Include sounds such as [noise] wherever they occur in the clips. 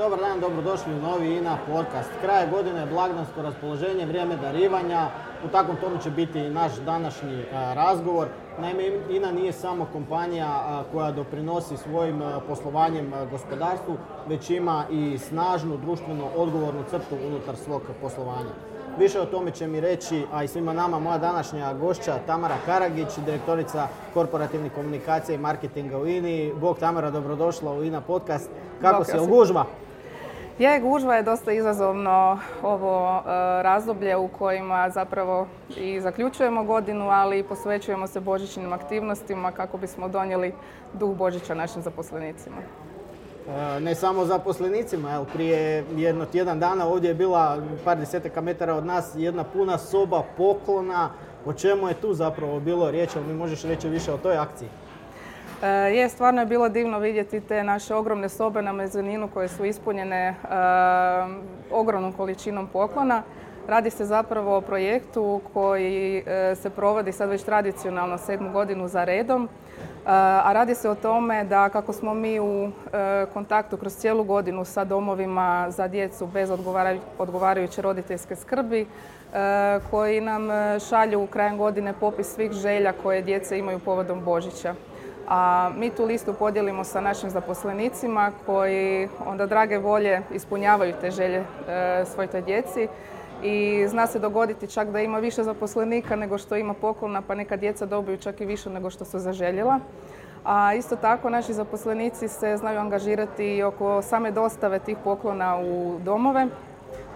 Dobar dan, dobrodošli u novi INA podcast. Kraje godine, blagdansko raspoloženje, vrijeme darivanja. U takvom tonu će biti i naš današnji razgovor. Naime, INA nije samo kompanija koja doprinosi svojim poslovanjem gospodarstvu, već ima i snažnu društveno odgovornu crtu unutar svog poslovanja. Više o tome će mi reći, a i svima nama, moja današnja gošća Tamara Karagić, direktorica korporativnih komunikacija i marketinga u INI. Bog Tamara, dobrodošla u INA podcast. Kako se gužva? Je, gužva je dosta izazovno ovo e, razdoblje u kojima zapravo i zaključujemo godinu, ali i posvećujemo se božićnim aktivnostima kako bismo donijeli duh Božića našim zaposlenicima. E, ne samo zaposlenicima, jel, prije jedno tjedan dana ovdje je bila par desetaka metara od nas jedna puna soba poklona. O čemu je tu zapravo bilo riječ, ali mi možeš reći više o toj akciji? E, je, stvarno je bilo divno vidjeti te naše ogromne sobe na mezaninu koje su ispunjene e, ogromnom količinom poklona. Radi se zapravo o projektu koji se provodi sad već tradicionalno sedmu godinu za redom a radi se o tome da kako smo mi u kontaktu kroz cijelu godinu sa domovima za djecu bez odgovarajuće roditeljske skrbi, koji nam šalju krajem godine popis svih želja koje djece imaju povodom Božića. A mi tu listu podijelimo sa našim zaposlenicima koji onda drage volje ispunjavaju te želje svoj toj djeci i zna se dogoditi čak da ima više zaposlenika nego što ima poklona, pa neka djeca dobiju čak i više nego što su zaželjela. A isto tako naši zaposlenici se znaju angažirati oko same dostave tih poklona u domove.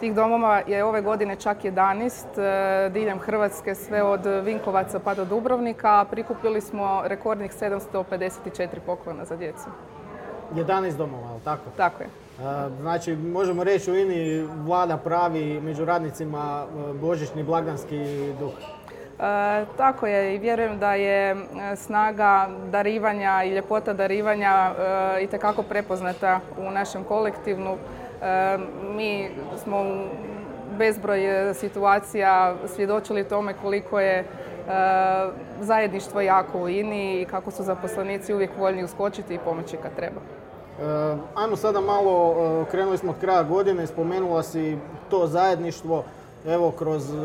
Tih domova je ove godine čak 11 e, diljem Hrvatske, sve od Vinkovaca pa do Dubrovnika, a prikupili smo rekordnih 754 poklona za djecu. 11 domova, je li tako? Tako je. Znači, možemo reći u INI vlada pravi među radnicima e, božićni blagdanski duh. E, tako je i vjerujem da je e, snaga darivanja i ljepota darivanja e, i prepoznata u našem kolektivnu. Mi smo u bezbroj situacija svjedočili tome koliko je zajedništvo jako u INI i kako su zaposlenici uvijek voljni uskočiti i pomoći kad treba. Ajmo sada malo, krenuli smo od kraja godine, spomenula si to zajedništvo. Evo, kroz eh,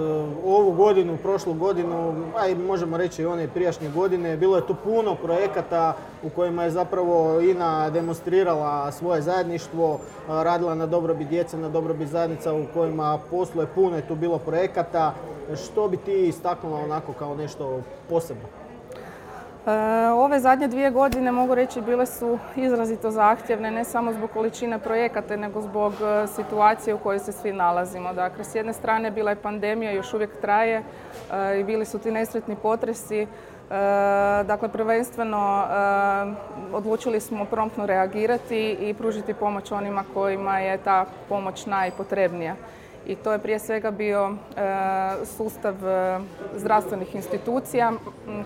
ovu godinu, prošlu godinu, a i možemo reći i one prijašnje godine, bilo je tu puno projekata u kojima je zapravo INA demonstrirala svoje zajedništvo, radila na dobrobit djece, na dobrobit zajednica u kojima posluje puno je tu bilo projekata. Što bi ti istaknula onako kao nešto posebno? E, ove zadnje dvije godine mogu reći bile su izrazito zahtjevne ne samo zbog količine projekata nego zbog e, situacije u kojoj se svi nalazimo. Dakle, s jedne strane bila je pandemija, još uvijek traje e, i bili su ti nesretni potresi. Dakle, prvenstveno odlučili smo promptno reagirati i pružiti pomoć onima kojima je ta pomoć najpotrebnija i to je prije svega bio e, sustav e, zdravstvenih institucija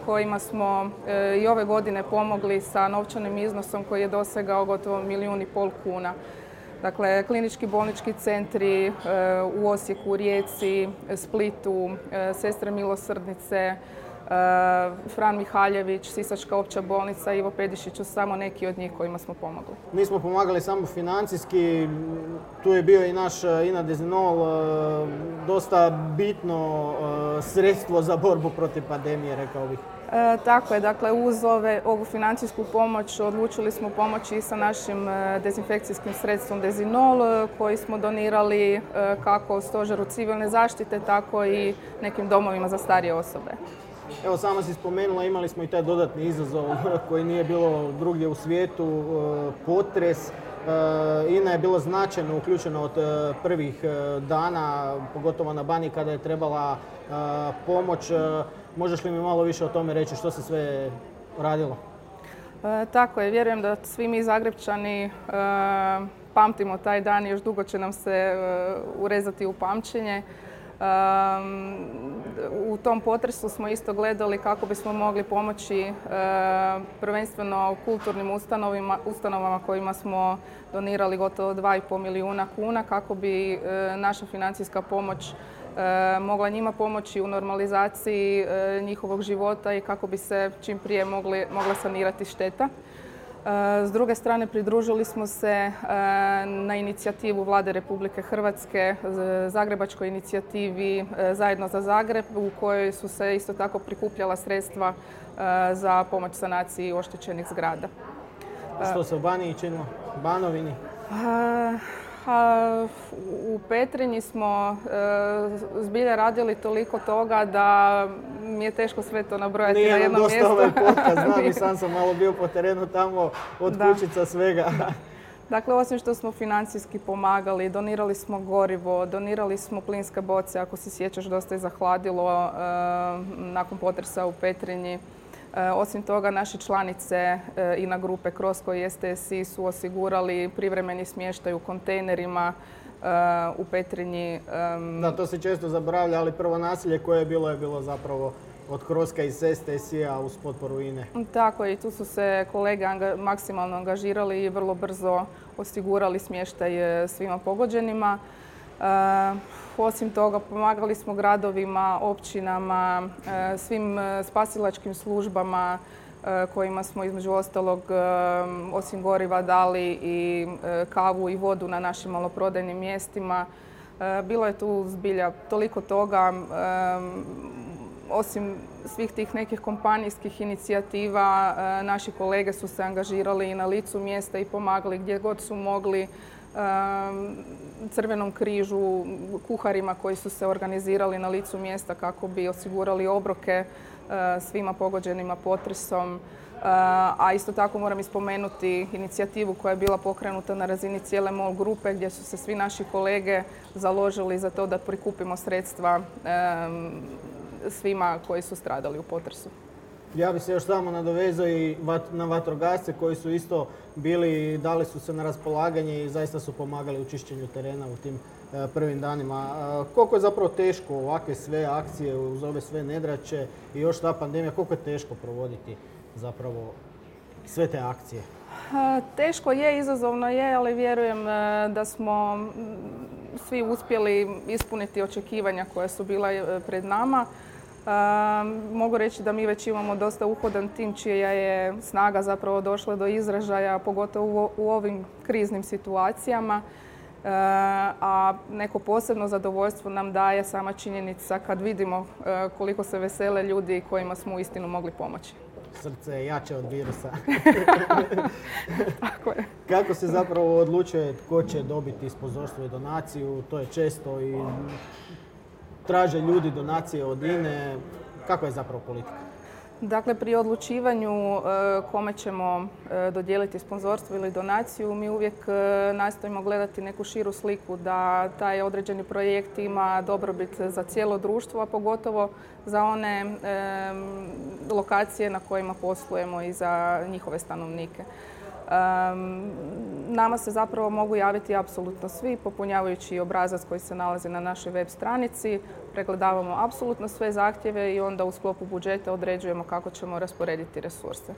kojima smo e, i ove godine pomogli sa novčanim iznosom koji je dosegao gotovo milijun i pol kuna. Dakle, klinički bolnički centri u Osijeku, Rijeci, Splitu, Sestre Milosrdnice, Fran Mihaljević, Sisačka opća bolnica, Ivo Pedišić su samo neki od njih kojima smo pomogli. Mi smo pomagali samo financijski, tu je bio i naš uh, Ina Dezinol, uh, dosta bitno sredstvo za borbu protiv pandemije, rekao bih. tako je, dakle uz ove, ovu financijsku pomoć odlučili smo pomoći i sa našim dezinfekcijskim sredstvom Dezinol koji smo donirali kako stožeru civilne zaštite, tako i nekim domovima za starije osobe. Evo sama si spomenula, imali smo i taj dodatni izazov [laughs] koji nije bilo drugdje u svijetu, e, potres. E, INA je bila značajno uključena od e, prvih dana, pogotovo na Bani kada je trebala pomoć. Možeš li mi malo više o tome reći što se sve radilo? Tako je, vjerujem da svi mi Zagrebčani pamtimo taj dan i još dugo će nam se urezati u pamćenje u tom potresu smo isto gledali kako bismo mogli pomoći prvenstveno kulturnim ustanovama kojima smo donirali gotovo 2,5 milijuna kuna kako bi naša financijska pomoć mogla njima pomoći u normalizaciji njihovog života i kako bi se čim prije mogla sanirati šteta. S druge strane, pridružili smo se e, na inicijativu Vlade Republike Hrvatske, Zagrebačkoj inicijativi e, Zajedno za Zagreb, u kojoj su se isto tako prikupljala sredstva e, za pomoć sanaciji oštećenih zgrada. Što se u Baniji činilo? Banovini? u Petrinji smo zbilja radili toliko toga da mi je teško sve to nabrojati Nije na jednom dosta mjestu. ovaj podcast, [laughs] znam i sam sam malo bio po terenu tamo od kućica svega. Dakle, osim što smo financijski pomagali, donirali smo gorivo, donirali smo plinske boce, ako se sjećaš, dosta je zahladilo eh, nakon potresa u Petrinji. Eh, osim toga, naše članice eh, i na grupe kroz koji STSI su osigurali privremeni smještaj u kontejnerima u Petrinji. Da, to se često zaboravlja, ali prvo nasilje koje je bilo je bilo zapravo od Kroska iz STSI-a uz potporu INE. Tako i tu su se kolege maksimalno angažirali i vrlo brzo osigurali smještaj e, svima pogođenima. E, osim toga, pomagali smo gradovima, općinama, e, svim spasilačkim službama kojima smo između ostalog osim goriva dali i kavu i vodu na našim maloprodajnim mjestima. Bilo je tu zbilja toliko toga osim svih tih nekih kompanijskih inicijativa, e, naši kolege su se angažirali i na licu mjesta i pomagali gdje god su mogli e, Crvenom križu, kuharima koji su se organizirali na licu mjesta kako bi osigurali obroke e, svima pogođenima potresom. A isto tako moram ispomenuti inicijativu koja je bila pokrenuta na razini cijele MOL grupe gdje su se svi naši kolege založili za to da prikupimo sredstva svima koji su stradali u potresu. Ja bih se još samo nadovezao i na vatrogasce koji su isto bili, dali su se na raspolaganje i zaista su pomagali u čišćenju terena u tim e, prvim danima. E, koliko je zapravo teško ovakve sve akcije uz ove sve nedraće i još ta pandemija, koliko je teško provoditi zapravo sve te akcije? E, teško je, izazovno je, ali vjerujem da smo svi uspjeli ispuniti očekivanja koja su bila pred nama. Mogu reći da mi već imamo dosta uhodan tim čija je snaga zapravo došla do izražaja, pogotovo u ovim kriznim situacijama. A neko posebno zadovoljstvo nam daje sama činjenica kad vidimo koliko se vesele ljudi kojima smo uistinu mogli pomoći. Srce je jače od virusa. [laughs] Tako je. Kako se zapravo odlučuje tko će dobiti sponzorstvo i donaciju? To je često i traže ljudi donacije od INE. Kako je zapravo politika? Dakle, pri odlučivanju e, kome ćemo e, dodijeliti sponzorstvo ili donaciju, mi uvijek e, nastojimo gledati neku širu sliku da taj određeni projekt ima dobrobit za cijelo društvo, a pogotovo za one lokacije na kojima poslujemo i za njihove stanovnike. Nama se zapravo mogu javiti apsolutno svi, popunjavajući obrazac koji se nalazi na našoj web stranici. Pregledavamo apsolutno sve zahtjeve i onda u sklopu budžeta određujemo kako ćemo rasporediti resurse.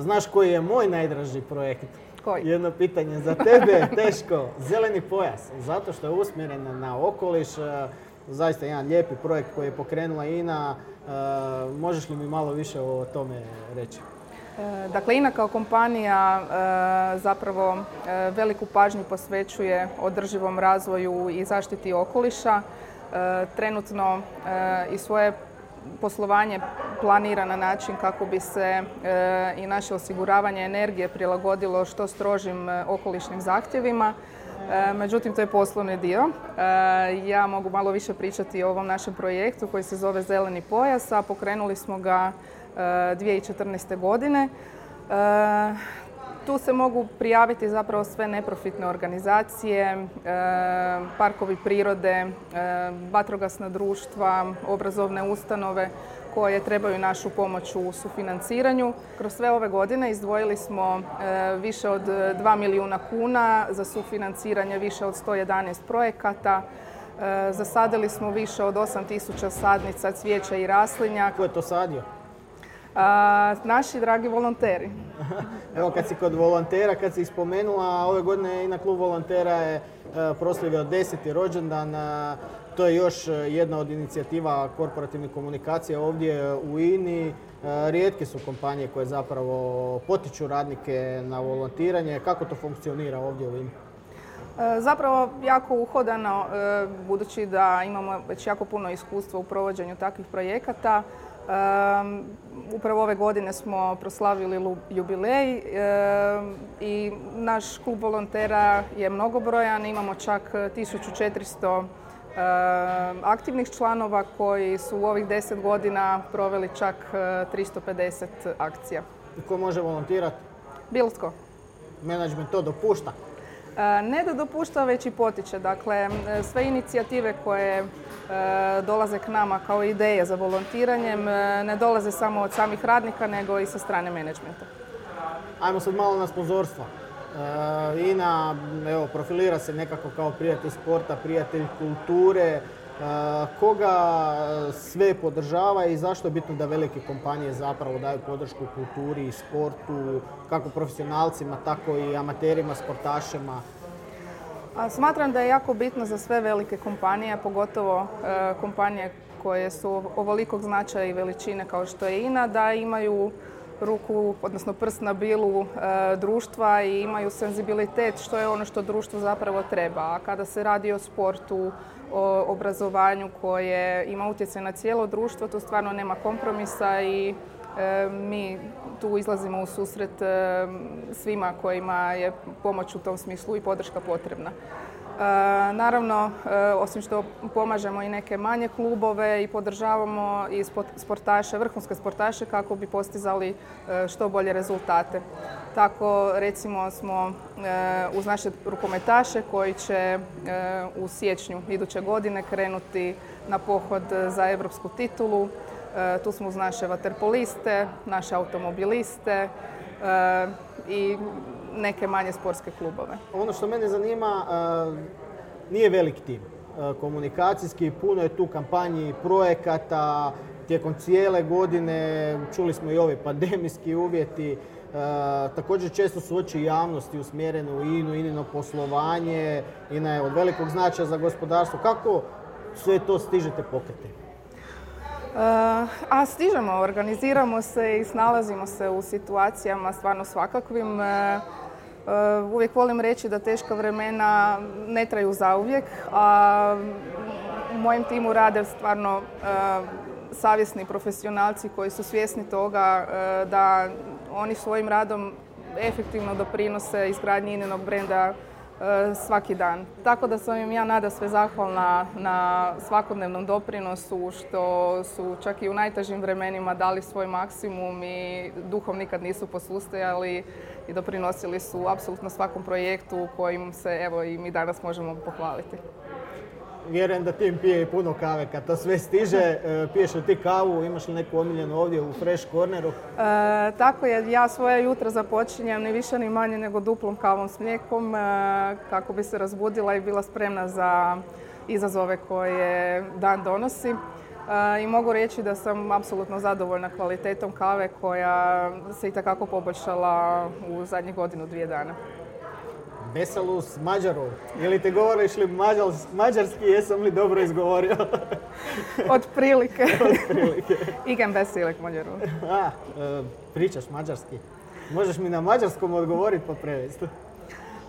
znaš koji je moj najdraži projekt? Koji? Jedno pitanje za tebe, [laughs] teško. Zeleni pojas, zato što je usmjeren na okoliš. Zaista jedan lijepi projekt koji je pokrenula INA. Možeš li mi malo više o tome reći? E, dakle, INA kao kompanija e, zapravo e, veliku pažnju posvećuje održivom razvoju i zaštiti okoliša. Trenutno i svoje poslovanje planira na način kako bi se i naše osiguravanje energije prilagodilo što strožim okolišnim zahtjevima. Međutim, to je poslovni dio. Ja mogu malo više pričati o ovom našem projektu koji se zove Zeleni pojas, a pokrenuli smo ga 2014. godine. E, tu se mogu prijaviti zapravo sve neprofitne organizacije, e, parkovi prirode, e, vatrogasna društva, obrazovne ustanove koje trebaju našu pomoć u sufinanciranju. Kroz sve ove godine izdvojili smo više od 2 milijuna kuna za sufinanciranje više od 111 projekata. Zasadili smo više od 8000 sadnica cvijeća i raslinja. Ko je to sadio? Naši dragi volonteri. [laughs] Evo kad si kod volontera, kad si spomenula, ove godine i na klub volontera je e, proslavio deseti rođendan. E, To je još jedna od inicijativa korporativne komunikacije ovdje u INI. Rijetke su kompanije koje zapravo potiču radnike na volontiranje. Kako to funkcionira ovdje u INI? E, zapravo jako uhodano, e, budući da imamo već jako puno iskustva u provođenju takvih projekata. E, upravo ove godine smo proslavili jubilej i naš klub volontera je mnogobrojan. Imamo čak 1400 aktivnih članova koji su u ovih 10 godina proveli čak 350 akcija. Ko može volontirati? Bilo tko. Menadžment to dopušta? E, ne da dopušta, već i potiče. Dakle, sve inicijative koje e, dolaze k nama kao ideje za volontiranjem e, ne dolaze samo od samih radnika, nego i sa strane menadžmenta. Ajmo sad malo na sponzorstva. INA evo, profilira se nekako kao prijatelj sporta, prijatelj kulture. Koga sve podržava i zašto je bitno da velike kompanije zapravo daju podršku kulturi i sportu, kako profesionalcima, tako i amaterima, sportašima? Smatram da je jako bitno za sve velike kompanije, pogotovo e, kompanije koje su ovolikog značaja i veličine kao što je INA, da imaju ruku, odnosno prst na bilu e, društva i imaju senzibilitet što je ono što društvo zapravo treba. A kada se radi o sportu, o obrazovanju koje ima utjecaj na cijelo društvo, tu stvarno nema kompromisa i e, mi tu izlazimo u susret e, svima kojima je pomoć u tom smislu i podrška potrebna. E, naravno, osim što pomažemo i neke manje klubove i podržavamo i sportaše, vrhunske sportaše kako bi postizali što bolje rezultate. Tako recimo smo e, uz naše rukometaše koji će e, u siječnju iduće godine krenuti na pohod za europsku titulu. E, tu smo uz naše vaterpoliste, naše automobiliste i neke manje sportske klubove. Ono što mene zanima, nije velik tim. Komunikacijski, puno je tu kampanji, projekata, tijekom cijele godine, čuli smo i ove pandemijski uvjeti, također često su oči javnosti usmjerene u INU, ININO poslovanje, INA je od velikog značaja za gospodarstvo. Kako sve to stižete pokriti? a stižemo, organiziramo se i snalazimo se u situacijama stvarno svakakvim. uvijek volim reći da teška vremena ne traju zauvijek, a u mojem timu rade stvarno savjesni profesionalci koji su svjesni toga da oni svojim radom efektivno doprinose izgradnji Ininog brenda e, svaki dan. Tako da sam im ja nada sve zahvalna na svakodnevnom doprinosu što su čak i u najtežim vremenima dali svoj maksimum i duhom nikad nisu posustajali i doprinosili su apsolutno svakom projektu kojim se evo i mi danas možemo pohvaliti. Vjerujem da tim pije i puno kave kad to sve stiže. [laughs] E, piješ li ti kavu, imaš li neku omiljenu ovdje u Fresh Corneru? E, tako je, ja svoje jutro započinjem ni više ni manje nego duplom kavom s mlijekom e, kako bi se razbudila i bila spremna za izazove koje dan donosi. I mogu reći da sam apsolutno zadovoljna kvalitetom kave koja se i takako poboljšala u zadnjih godinu, dvije dana. Besalus Mađarov. Ili te govoriš li mađarski, jesam li dobro izgovorio? [laughs] Od prilike. [laughs] Od prilike. Igen besilek Mađarov. A, e, pričaš mađarski. Možeš mi na mađarskom odgovoriti po prevesti?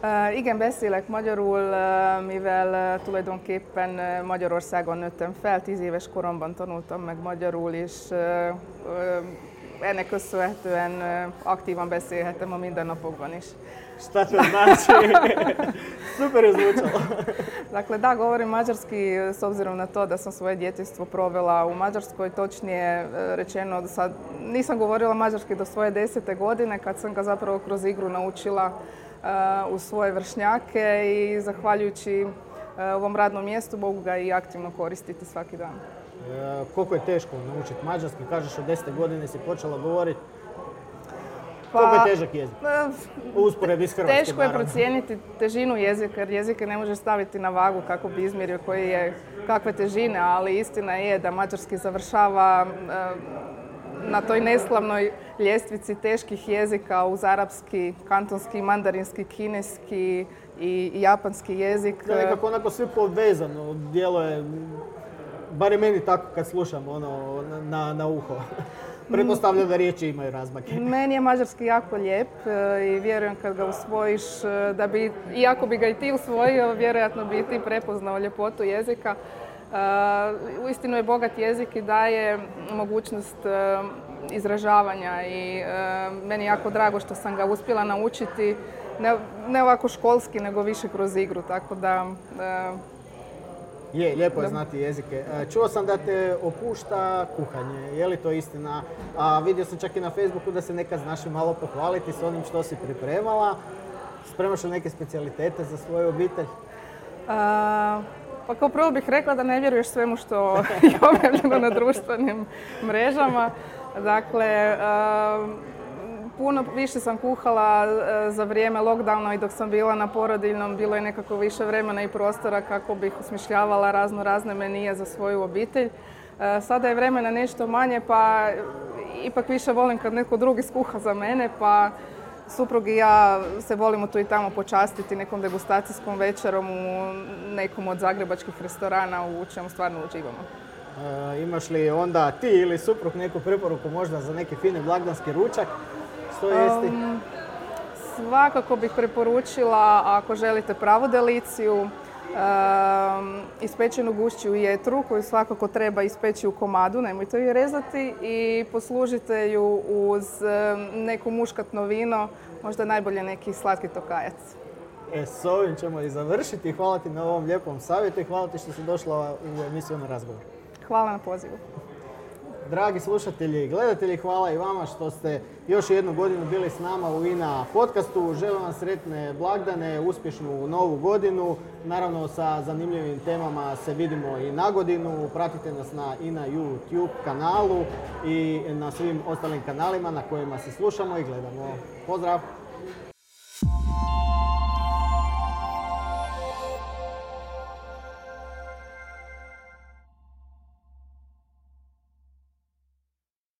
Uh, igen, beszélek magyarul, uh, mivel tulajdonképpen Magyarországon nőttem fel, tíz éves koromban tanultam meg magyarul, és uh, uh, ennek köszönhetően uh, aktívan beszélhetem a mindennapokban is. Šta to znači? Super [laughs] je zvučalo. dakle, da, govorim mađarski s obzirom na to da sam svoje djetinstvo provela u Mađarskoj. Točnije e, rečeno, da sad nisam govorila mađarski do svoje desete godine kad sam ga zapravo kroz igru naučila e, u svoje vršnjake i zahvaljujući e, ovom radnom mjestu mogu ga i aktivno koristiti svaki dan. Koliko je teško naučiti mađarski? Kažeš od desete godine si počela govoriti. Pa, Koliko je težak jezik? Usporedbi s hrvatskim, Teško je procijeniti težinu jezika, jer jezike ne može staviti na vagu kako bi izmjerio koji je kakve težine, ali istina je da mađarski završava na toj neslavnoj ljestvici teških jezika uz arapski, kantonski, mandarinski, kineski i japanski jezik. Da, nekako onako sve povezano, djeluje, bar meni tako kad slušam ono, na, na uho. [laughs] Pretpostavljam da riječi imaju razmake. [laughs] Meni je mađarski jako lijep e, i vjerujem kad ga usvojiš e, da bi, iako bi ga i ti usvojio, vjerojatno bi ti prepoznao ljepotu jezika. Uh, uistinu je bogat jezik i daje mogućnost izražavanja i meni je jako drago što sam ga uspjela naučiti ne ovako školski nego više kroz igru, tako da je, lijepo je znati jezike. Čuo sam da te opušta kuhanje, je li to istina? A vidio sam čak i na Facebooku da se nekad znaš malo pohvaliti s onim što si pripremala. Spremaš li neke specijalitete za svoju obitelj? Pa kao prvo bih rekla da ne vjeruješ svemu što [laughs] je objavljeno na društvenim mrežama. Dakle, puno više sam kuhala e, za vrijeme lockdowna i dok sam bila na porodiljnom bilo je nekako više vremena i prostora kako bih osmišljavala razno razne menije za svoju obitelj. E, sada je vremena nešto manje pa ipak više volim kad netko drugi skuha za mene pa Suprug i ja se volimo tu i tamo počastiti nekom degustacijskom večerom u nekom od zagrebačkih restorana u čemu stvarno uživamo. E, imaš li onda ti ili suprug neku preporuku možda za neki fini blagdanski ručak? Što jesti? svakako bih preporučila ako želite pravu deliciju, Um, ispečenu gušću jetru koju svakako treba ispeći u komadu, nemojte ju rezati i poslužite ju uz neko muškatno vino, možda najbolje neki slatki tokajac. E, s ovim ćemo i završiti. Hvala ti na ovom lijepom savjetu i hvala ti što si došla u emisiju na razgovor. Hvala na pozivu. Dragi slušatelji i gledatelji, hvala i vama što ste još jednu godinu bili s nama u INA podcastu. Želim vam sretne blagdane, uspješnu novu godinu. Naravno sa zanimljivim temama se vidimo i na godinu. Pratite nas na INA YouTube kanalu i na svim ostalim kanalima na kojima se slušamo i gledamo. Pozdrav!